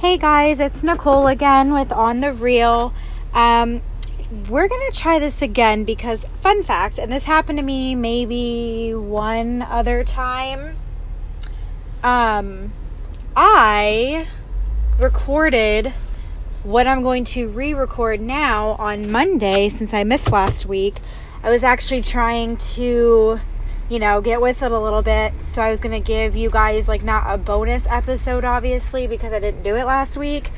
Hey guys, it's Nicole again with On the Real. Um, we're gonna try this again because, fun fact, and this happened to me maybe one other time. Um, I recorded what I'm going to re record now on Monday since I missed last week. I was actually trying to you know, get with it a little bit. So I was going to give you guys like not a bonus episode, obviously, because I didn't do it last week.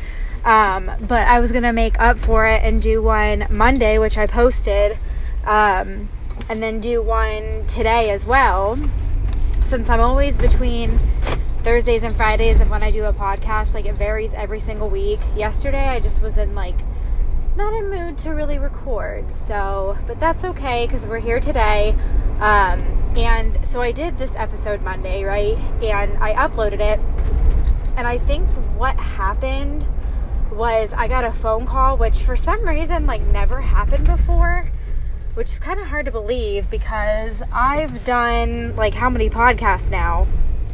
Um, but I was going to make up for it and do one Monday, which I posted, um, and then do one today as well. Since I'm always between Thursdays and Fridays of when I do a podcast, like it varies every single week. Yesterday, I just was in like not in mood to really record. So, but that's okay because we're here today. Um, and so I did this episode Monday, right? And I uploaded it. And I think what happened was I got a phone call, which for some reason, like, never happened before, which is kind of hard to believe because I've done, like, how many podcasts now?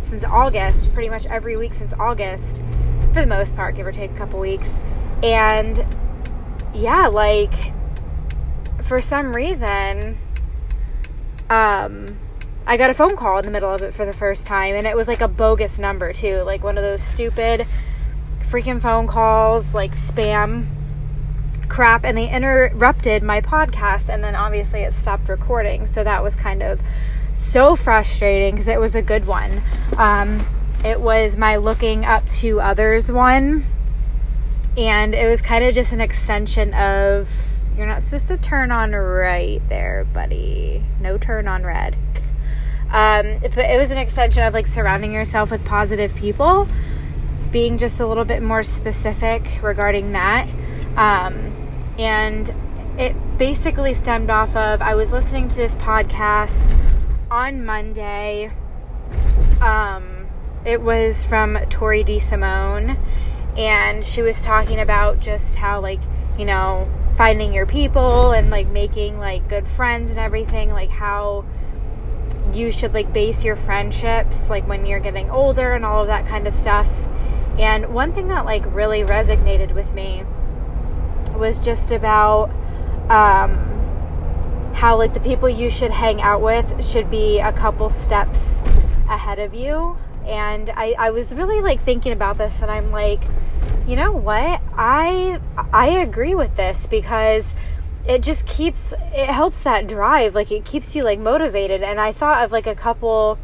Since August, pretty much every week since August, for the most part, give or take a couple weeks. And yeah, like for some reason, um, I got a phone call in the middle of it for the first time, and it was like a bogus number too, like one of those stupid freaking phone calls, like spam crap, and they interrupted my podcast, and then obviously it stopped recording. So that was kind of so frustrating because it was a good one. Um, it was my looking up to others one and it was kind of just an extension of you're not supposed to turn on right there, buddy. No turn on red. Um, but it was an extension of like surrounding yourself with positive people, being just a little bit more specific regarding that. Um, and it basically stemmed off of I was listening to this podcast on Monday. Um, it was from Tori D. DeSimone and she was talking about just how like you know finding your people and like making like good friends and everything like how you should like base your friendships like when you're getting older and all of that kind of stuff. And one thing that like really resonated with me was just about um how like the people you should hang out with should be a couple steps ahead of you. And I, I was really like thinking about this and i'm like you know what? I i agree with this because it just keeps it helps that drive. Like it keeps you like motivated. And i thought of like a couple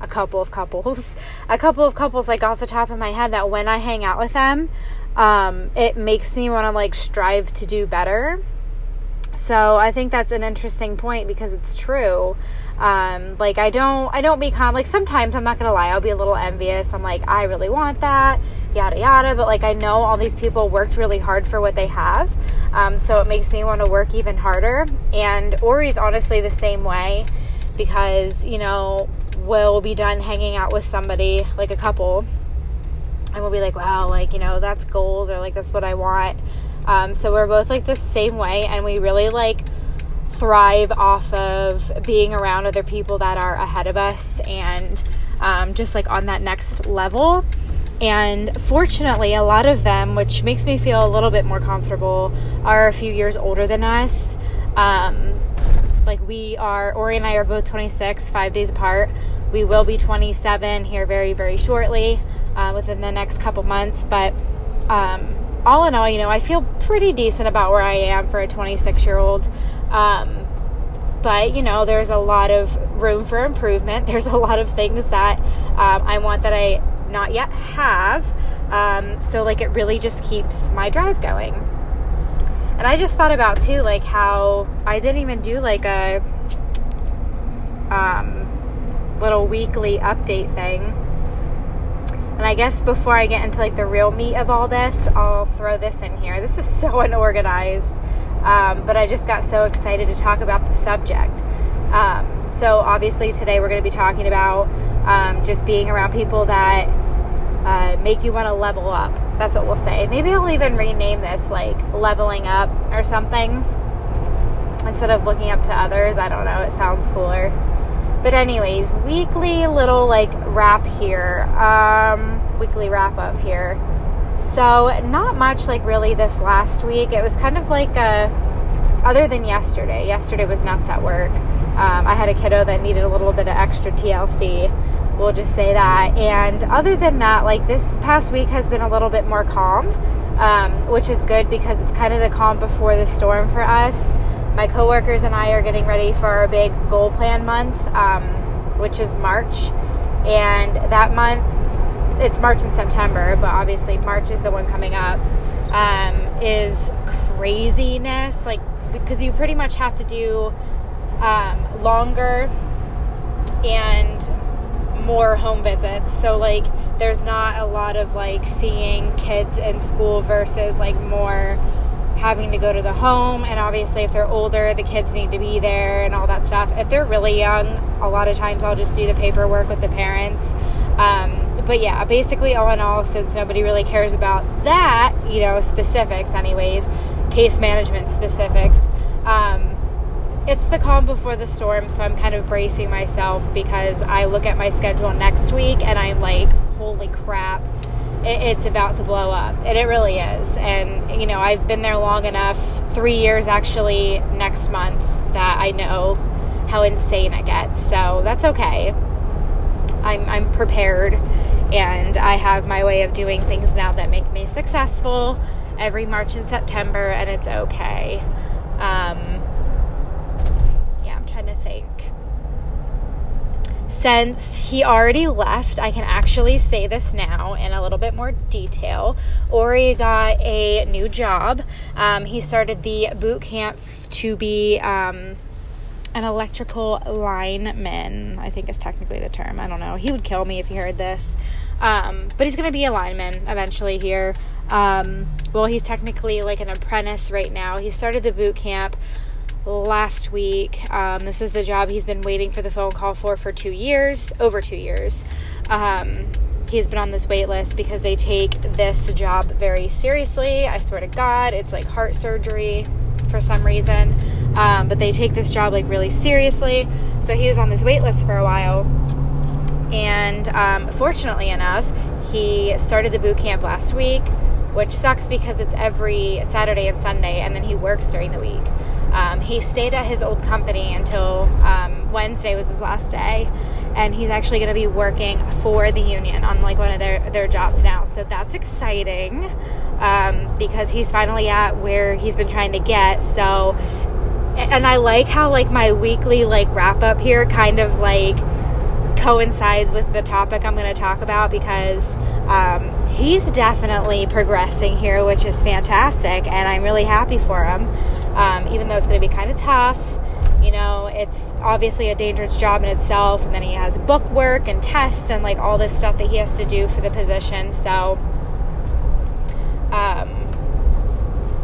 a couple of couples a couple of couples like off the top of my head that when i hang out with them um, it makes me want to like strive to do better. So i think that's an interesting point because it's true. Um, like I don't I don't become like sometimes I'm not gonna lie I'll be a little envious. I'm like I really want that yada yada but like I know all these people worked really hard for what they have um, so it makes me want to work even harder and Ori's honestly the same way because you know we'll be done hanging out with somebody like a couple and we'll be like wow like you know that's goals or like that's what I want um, so we're both like the same way and we really like thrive off of being around other people that are ahead of us and um, just like on that next level. And fortunately, a lot of them, which makes me feel a little bit more comfortable, are a few years older than us. Um, like we are, Ori and I are both 26, five days apart. We will be 27 here very, very shortly, uh, within the next couple months. But um, all in all, you know, I feel pretty decent about where I am for a 26 year old. Um, but you know, there's a lot of room for improvement. There's a lot of things that um, I want that I not yet have. Um, so like it really just keeps my drive going. And I just thought about too, like how I didn't even do like a um, little weekly update thing. And I guess before I get into like the real meat of all this, I'll throw this in here. This is so unorganized. Um, but I just got so excited to talk about the subject. Um, so, obviously, today we're going to be talking about um, just being around people that uh, make you want to level up. That's what we'll say. Maybe I'll even rename this like leveling up or something instead of looking up to others. I don't know. It sounds cooler. But, anyways, weekly little like wrap here, um, weekly wrap up here. So, not much like really this last week. It was kind of like a, other than yesterday. Yesterday was nuts at work. Um, I had a kiddo that needed a little bit of extra TLC. We'll just say that. And other than that, like this past week has been a little bit more calm, um, which is good because it's kind of the calm before the storm for us. My coworkers and I are getting ready for our big goal plan month, um, which is March. And that month, it's March and September, but obviously March is the one coming up, um, is craziness. Like, because you pretty much have to do um, longer and more home visits. So, like, there's not a lot of like seeing kids in school versus like more having to go to the home. And obviously, if they're older, the kids need to be there and all that stuff. If they're really young, a lot of times I'll just do the paperwork with the parents. Um, but yeah, basically, all in all, since nobody really cares about that, you know, specifics, anyways, case management specifics. Um, it's the calm before the storm, so I'm kind of bracing myself because I look at my schedule next week and I'm like, holy crap, it's about to blow up. And it really is. And, you know, I've been there long enough, three years actually next month, that I know how insane it gets. So that's okay. I'm, I'm prepared and I have my way of doing things now that make me successful every March and September, and it's okay. Um, since he already left, I can actually say this now in a little bit more detail. Ori got a new job. Um, he started the boot camp to be um, an electrical lineman, I think is technically the term. I don't know. He would kill me if he heard this. Um, but he's going to be a lineman eventually here. Um, well, he's technically like an apprentice right now. He started the boot camp last week. Um, this is the job he's been waiting for the phone call for for two years, over two years. Um, he's been on this wait list because they take this job very seriously. I swear to God, it's like heart surgery for some reason. Um, but they take this job like really seriously. So he was on this wait list for a while. And um, fortunately enough, he started the boot camp last week, which sucks because it's every Saturday and Sunday, and then he works during the week. Um, he stayed at his old company until um, Wednesday was his last day, and he's actually going to be working for the union on like one of their their jobs now. So that's exciting um, because he's finally at where he's been trying to get. So, and I like how like my weekly like wrap up here kind of like coincides with the topic I'm going to talk about because um, he's definitely progressing here, which is fantastic, and I'm really happy for him um, even though it's going to be kind of tough. You know, it's obviously a dangerous job in itself, and then he has book work and tests and like all this stuff that he has to do for the position. So, um,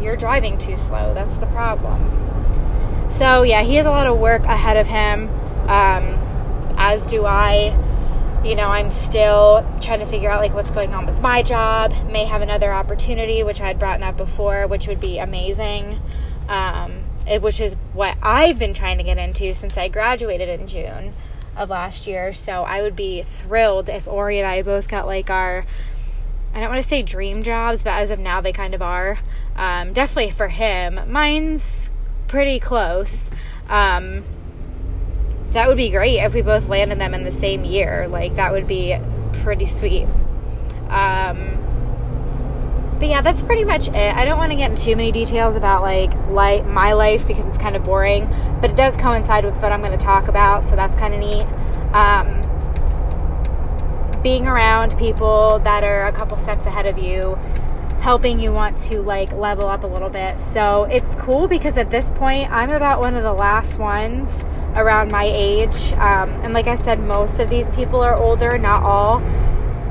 you're driving too slow. That's the problem. So, yeah, he has a lot of work ahead of him, um, as do I you know i'm still trying to figure out like what's going on with my job may have another opportunity which i had brought up before which would be amazing um, it, which is what I've been trying to get into since I graduated in June of last year. So I would be thrilled if Ori and I both got like our, I don't want to say dream jobs, but as of now, they kind of are. Um, definitely for him. Mine's pretty close. Um, that would be great if we both landed them in the same year. Like, that would be pretty sweet. Um, but yeah, that's pretty much it. I don't want to get into too many details about like my life because it's kind of boring, but it does coincide with what I'm going to talk about, so that's kind of neat. Um, being around people that are a couple steps ahead of you, helping you want to like level up a little bit. So it's cool because at this point, I'm about one of the last ones around my age, um, and like I said, most of these people are older, not all.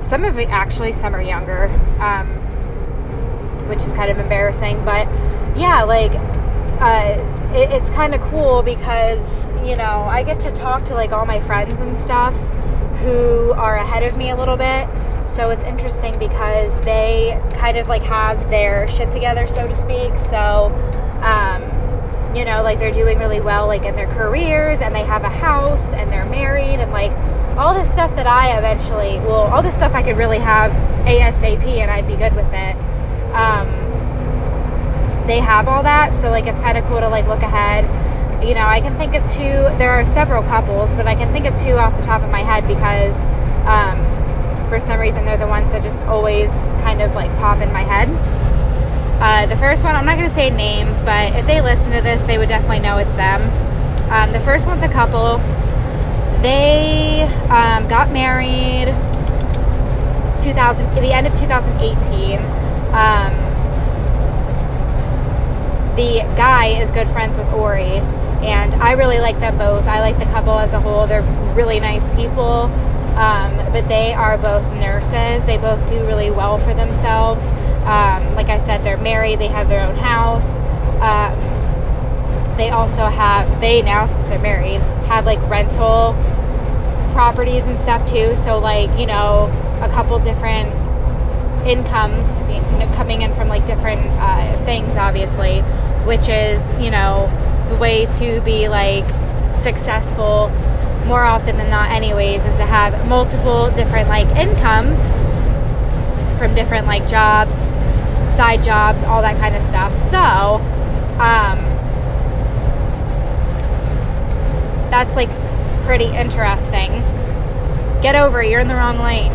Some of it actually, some are younger. Um, which is kind of embarrassing. But yeah, like uh, it, it's kind of cool because you know I get to talk to like all my friends and stuff who are ahead of me a little bit. So it's interesting because they kind of like have their shit together, so to speak. So, um, you know, like they're doing really well, like in their careers, and they have a house, and they're married, and like all this stuff that I eventually, well, all this stuff I could really have ASAP and I'd be good with it. Um, they have all that, so like it's kind of cool to like look ahead. You know, I can think of two. There are several couples, but I can think of two off the top of my head because um, for some reason they're the ones that just always kind of like pop in my head. Uh, the first one, I'm not going to say names, but if they listen to this, they would definitely know it's them. Um, the first one's a couple. They um, got married 2000, the end of 2018. Um, the guy is good friends with Ori, and I really like them both. I like the couple as a whole. They're really nice people, um, but they are both nurses. They both do really well for themselves. Um, like I said, they're married. They have their own house. Um, they also have they now since they're married have like rental properties and stuff too. So like you know a couple different incomes you know, coming in from like different uh, things, obviously, which is you know the way to be like successful more often than not anyways is to have multiple different like incomes from different like jobs side jobs all that kind of stuff so um that's like pretty interesting. Get over you're in the wrong lane.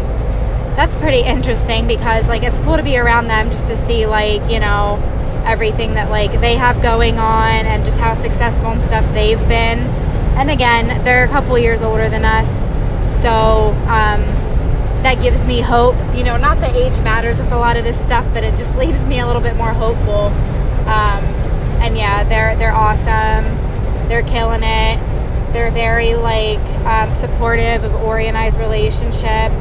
That's pretty interesting because like it's cool to be around them just to see like, you know, everything that like they have going on and just how successful and stuff they've been. And again, they're a couple years older than us. So, um, that gives me hope. You know, not that age matters with a lot of this stuff, but it just leaves me a little bit more hopeful. Um, and yeah, they're they're awesome. They're killing it. They're very like um, supportive of I's relationship.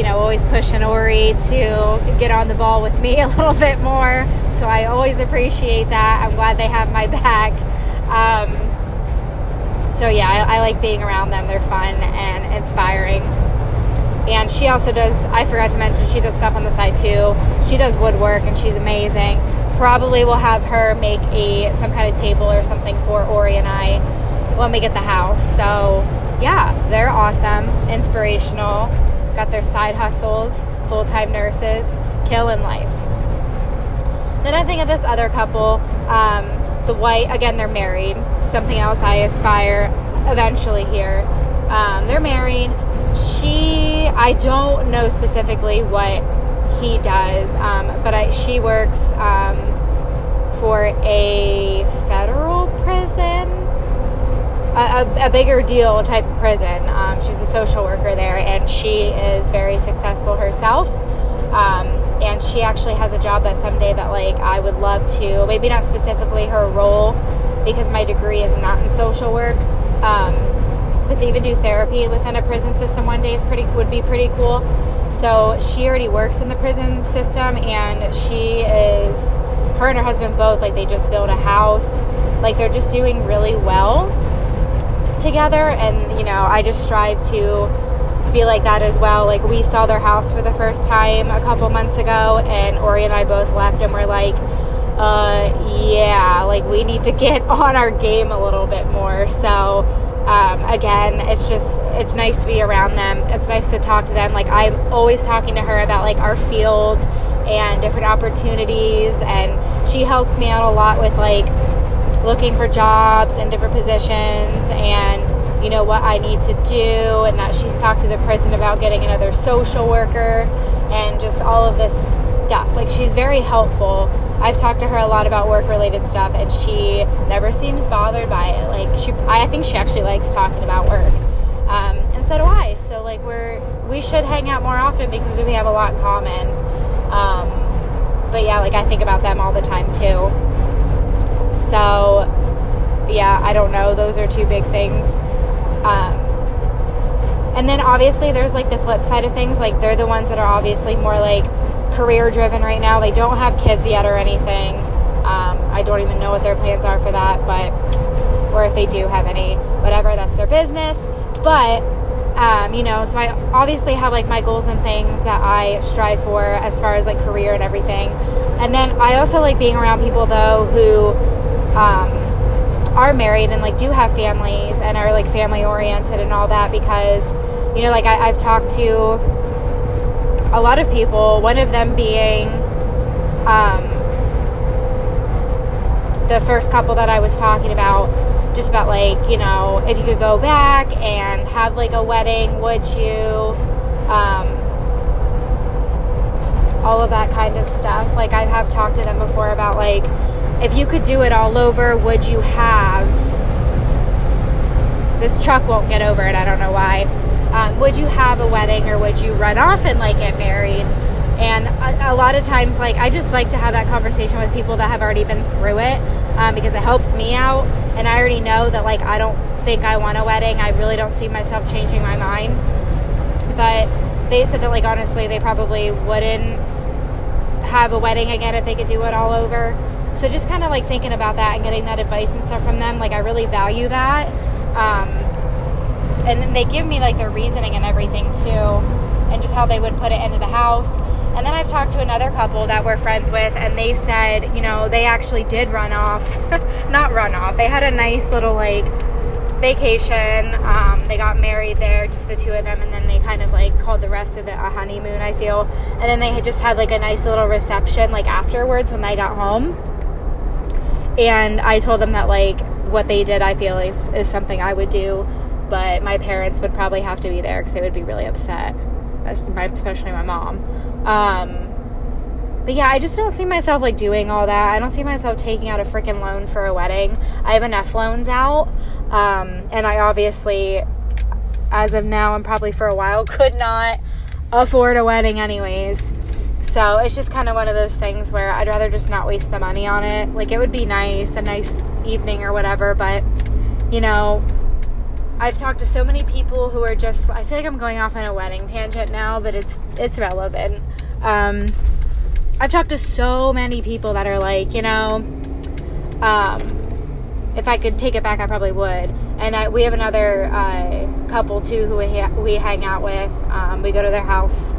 You know always pushing Ori to get on the ball with me a little bit more. So I always appreciate that. I'm glad they have my back. Um, so yeah, I, I like being around them. They're fun and inspiring and she also does i forgot to mention she does stuff on the side too she does woodwork and she's amazing probably will have her make a some kind of table or something for ori and i when we get the house. So, yeah, they're awesome, inspirational, got their side hustles, full time nurses, killing life. Then I think of this other couple, um, the white, again, they're married, something else I aspire eventually here. Um, they're married. She, I don't know specifically what he does, um, but I, she works um, for a federal prison a, a, bigger deal type of prison. Um, she's a social worker there, and she is very successful herself. Um, and she actually has a job that someday that like I would love to. Maybe not specifically her role, because my degree is not in social work. Um, but to even do therapy within a prison system one day is pretty would be pretty cool. So she already works in the prison system, and she is her and her husband both like they just built a house. Like they're just doing really well together and you know i just strive to be like that as well. Like we saw their house for the first time a couple months ago and ori and i both left and we're like uh yeah like we need to get on our game a little bit more. So um, again it's just it's nice to be around them. It's nice to talk to them. Like i'm always talking to her about like our field and different opportunities and she helps me out a lot with like looking for jobs and different positions and you know what I need to do and that she's talked to the prison about getting another social worker and just all of this stuff. Like she's very helpful. I've talked to her a lot about work related stuff and she never seems bothered by it. Like she I think she actually likes talking about work. Um, and so do I. So like we're we should hang out more often because we have a lot in common. Um, but yeah, like I think about them all the time too. So, yeah, I don't know. Those are two big things. Um, and then obviously there's like the flip side of things. Like they're the ones that are obviously more like career driven right now. They don't have kids yet or anything. Um, I don't even know what their plans are for that, but or if they do have any, whatever, that's their business. But um, you know, so I obviously have like my goals and things that I strive for as far as like career and everything. And then I also like being around people though who um, are married and like do have families and are like family oriented and all that because you know, like I, I've talked to a lot of people, one of them being um, the first couple that I was talking about, just about like, you know, if you could go back and have like a wedding, would you? Um, all of that kind of stuff. Like I have talked to them before about like if you could do it all over, would you have this truck won't get over it, I don't know why. Um, would you have a wedding or would you run off and like get married? And a, a, lot of times, like, I just like to have that conversation with people that have already been through it um, because it helps me out. And I already know that, like, I don't think I want a wedding. I really don't see myself changing my mind. But they said that, like, honestly, they probably wouldn't have a wedding again if they could do it all over. So just kind of like thinking about that and getting that advice and stuff from them, like I really value that. Um, and they give me like their reasoning and everything too, and just how they would put it into the house. And then I've talked to another couple that we're friends with, and they said, you know, they actually did run off, not run off. They had a nice little like vacation. Um, they got married there, just the two of them, and then they kind of like called the rest of it a honeymoon, I feel. And then they had just had like a nice little reception like afterwards when they got home. And I told them that like what they did, I feel is, is something I would do, but my parents would probably have to be there because they would be really upset, especially my mom. Um, but yeah, I just don't see myself like doing all that. I don't see myself taking out a freaking loan for a wedding. I have enough loans out. Um, and I obviously, as of now, and probably for a while, could not afford a wedding, anyways. So it's just kind of one of those things where I'd rather just not waste the money on it. Like, it would be nice, a nice evening or whatever, but you know, I've talked to so many people who are just I feel like I'm going off on a wedding tangent now, but it's it's relevant. Um, I've talked to so many people that are like, you know, um, if I could take it back, I probably would. And I, we have another uh, couple too who we, ha- we hang out with. Um, we go to their house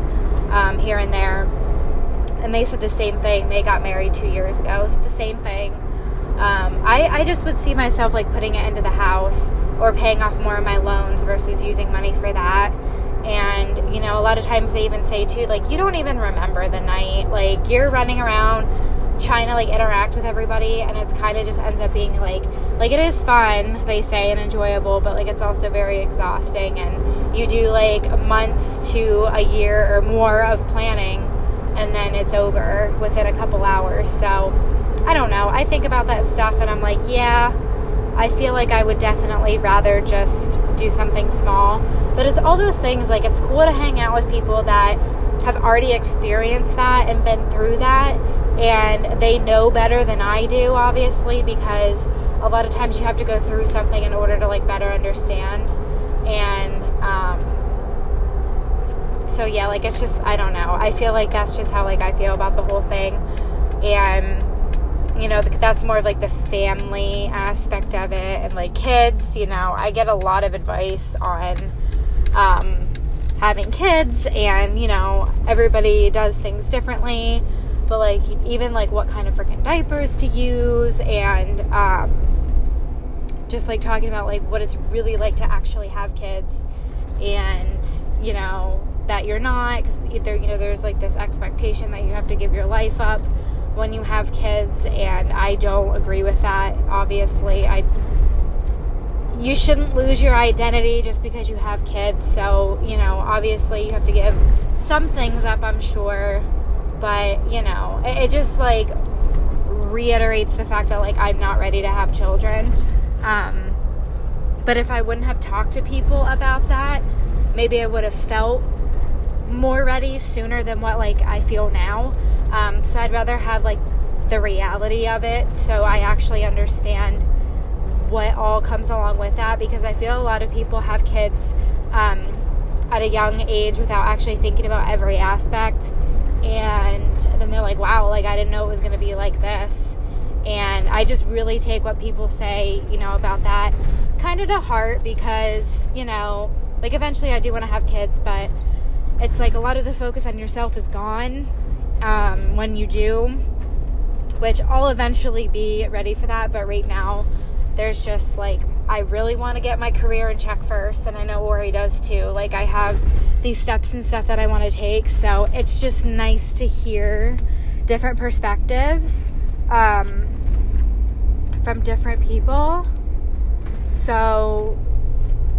um, here and there, and they said the same thing. They got married two years ago. Said the same thing. Um, I, I just would see myself like putting it into the house or paying off more of my loans versus using money for that. And you know, a lot of times they even say too, like you don't even remember the night. Like you're running around trying to like interact with everybody and it's kind of just ends up being like like it is fun they say and enjoyable but like it's also very exhausting and you do like months to a year or more of planning and then it's over within a couple hours. So i don't know. I think about that stuff and i'm like yeah i feel like i would definitely rather just do something small. But it's all those things like it's cool to hang out with people that have already experienced that and been through that and they know better than I do, obviously, because a lot of times you have to go through something in order to like better understand. And um, so yeah, like it's just I don't know. I feel like that's just how like I feel about the whole thing, and you know that's more of like the family aspect of it, and like kids. You know, I get a lot of advice on. Um, having kids and you know everybody does things differently but like even like what kind of freaking diapers to use and um, just like talking about like what it's really like to actually have kids and you know that you're not because either you know there's like this expectation that you have to give your life up when you have kids and i don't agree with that obviously. I you shouldn't lose your identity just because you have kids so you know obviously you have to give some things up i'm sure but you know it, it, just like reiterates the fact that like i'm not ready to have children. Um, but if i wouldn't have talked to people about that maybe i would have felt more ready sooner than what like i feel now. Um, so i'd rather have like the reality of it so i actually understand what all comes along with that because i feel a lot of people have kids um, at a young age without actually thinking about every aspect. And then they're like wow like i didn't know it was going to be like this. And i just really take what people say you know about that kind of to heart because you know like eventually i do want to have kids but it's like a lot of the focus on yourself is gone um, when you do which i'll eventually be ready for that but right now there's just like I really want to get my career in check first, and I know Ori does too. Like, I have these steps and stuff that I want to take, so it's just nice to hear different perspectives um, from different people. So,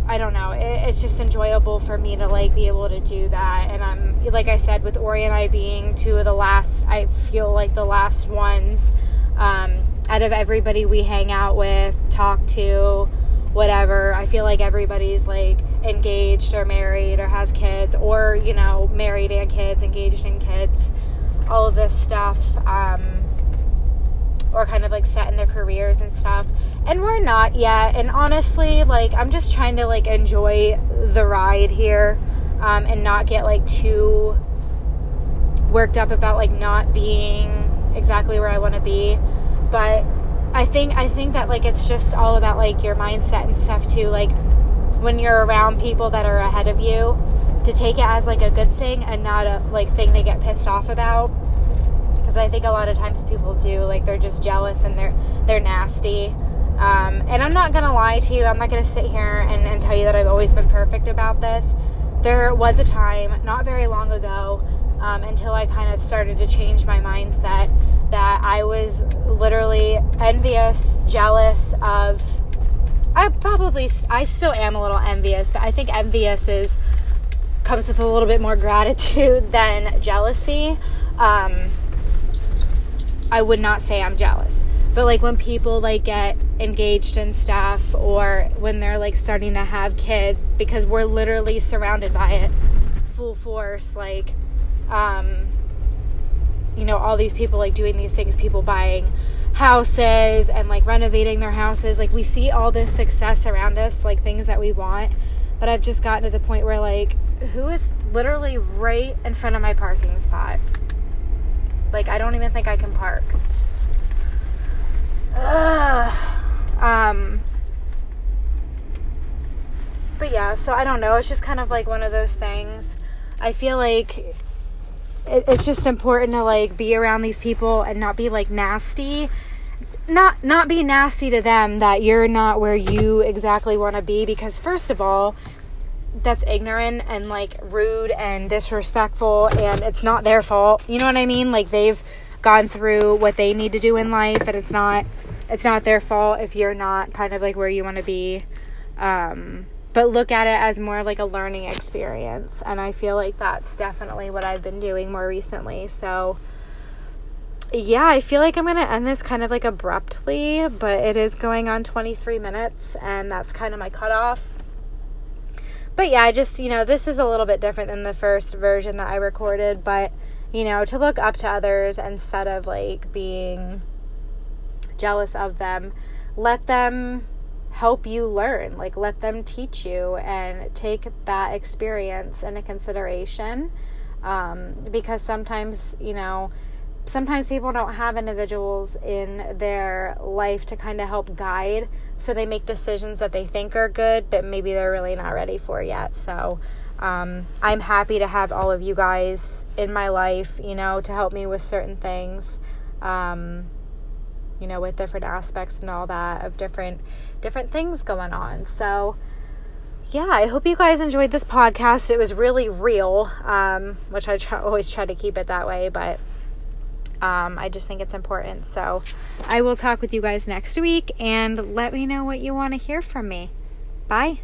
I don't know. It, it's just enjoyable for me to like be able to do that. And I'm like I said, with Ori and I being two of the last, I feel like the last ones um, out of everybody we hang out with, talk to, whatever. I feel like everybody's like engaged or married or has kids, or you know, married and kids, engaged and kids, all of this stuff. Um, or kind of like set in their careers and stuff. And we're not yet. And honestly, like I'm just trying to like enjoy the ride here um, and not get like too worked up about like not being exactly where I want to be. But I think I think that like it's just all about like your mindset and stuff too. Like when you're around people that are ahead of you, to take it as like a good thing and not a like thing they get pissed off about because I think a lot of times people do like they're just jealous and they're they're nasty. Um, and I'm not gonna lie to you. I'm not gonna sit here and, and tell you that I've always been perfect about this. There was a time not very long ago um, until I kind of started to change my mindset that I was literally envious, jealous of. I probably I still am a little envious, but I think envious is comes with a little bit more gratitude than jealousy. Um, I would not say I'm jealous. But like when people like get engaged and stuff or when they're like starting to have kids because we're literally surrounded by it. Full force like um you know all these people like doing these things people buying houses and like renovating their houses. Like we see all this success around us like things that we want. But I've just gotten to the point where like who is literally right in front of my parking spot? Like, I don't even think I can park. Ugh. Um, but yeah, so I don't know. It's just kind of like one of those things. I feel like it, it's just important to like be around these people and not be like nasty. Not not be nasty to them that you're not where you exactly want to be because first of all, that's ignorant and like rude and disrespectful and it's not their fault. You know what I mean? Like they've gone through what they need to do in life and it's not it's not their fault if you're not kind of like where you want to be. Um, but look at it as more like a learning experience and I feel like that's definitely what I've been doing more recently. So yeah, I feel like I'm to end this kind of like abruptly, but it is going on 23 minutes and that's kind of my cutoff but yeah, I just, you know, this is a little bit different than the first version that I recorded, but, you know, to look up to others instead of like being jealous of them, let them help you learn. Like, let them teach you and take that experience into consideration. Um, because sometimes, you know, sometimes people don't have individuals in their life to kind of help guide so they make decisions that they think are good but maybe they're really not ready for yet so um, i'm happy to have all of you guys in my life you know to help me with certain things um, you know with different aspects and all that of different different things going on so yeah, I hope you guys enjoyed this podcast. It was really real, um, which I try, always try to keep it that way, but um, I just think it's important. So I will talk with you guys next week and let me know what you want to hear from me. Bye.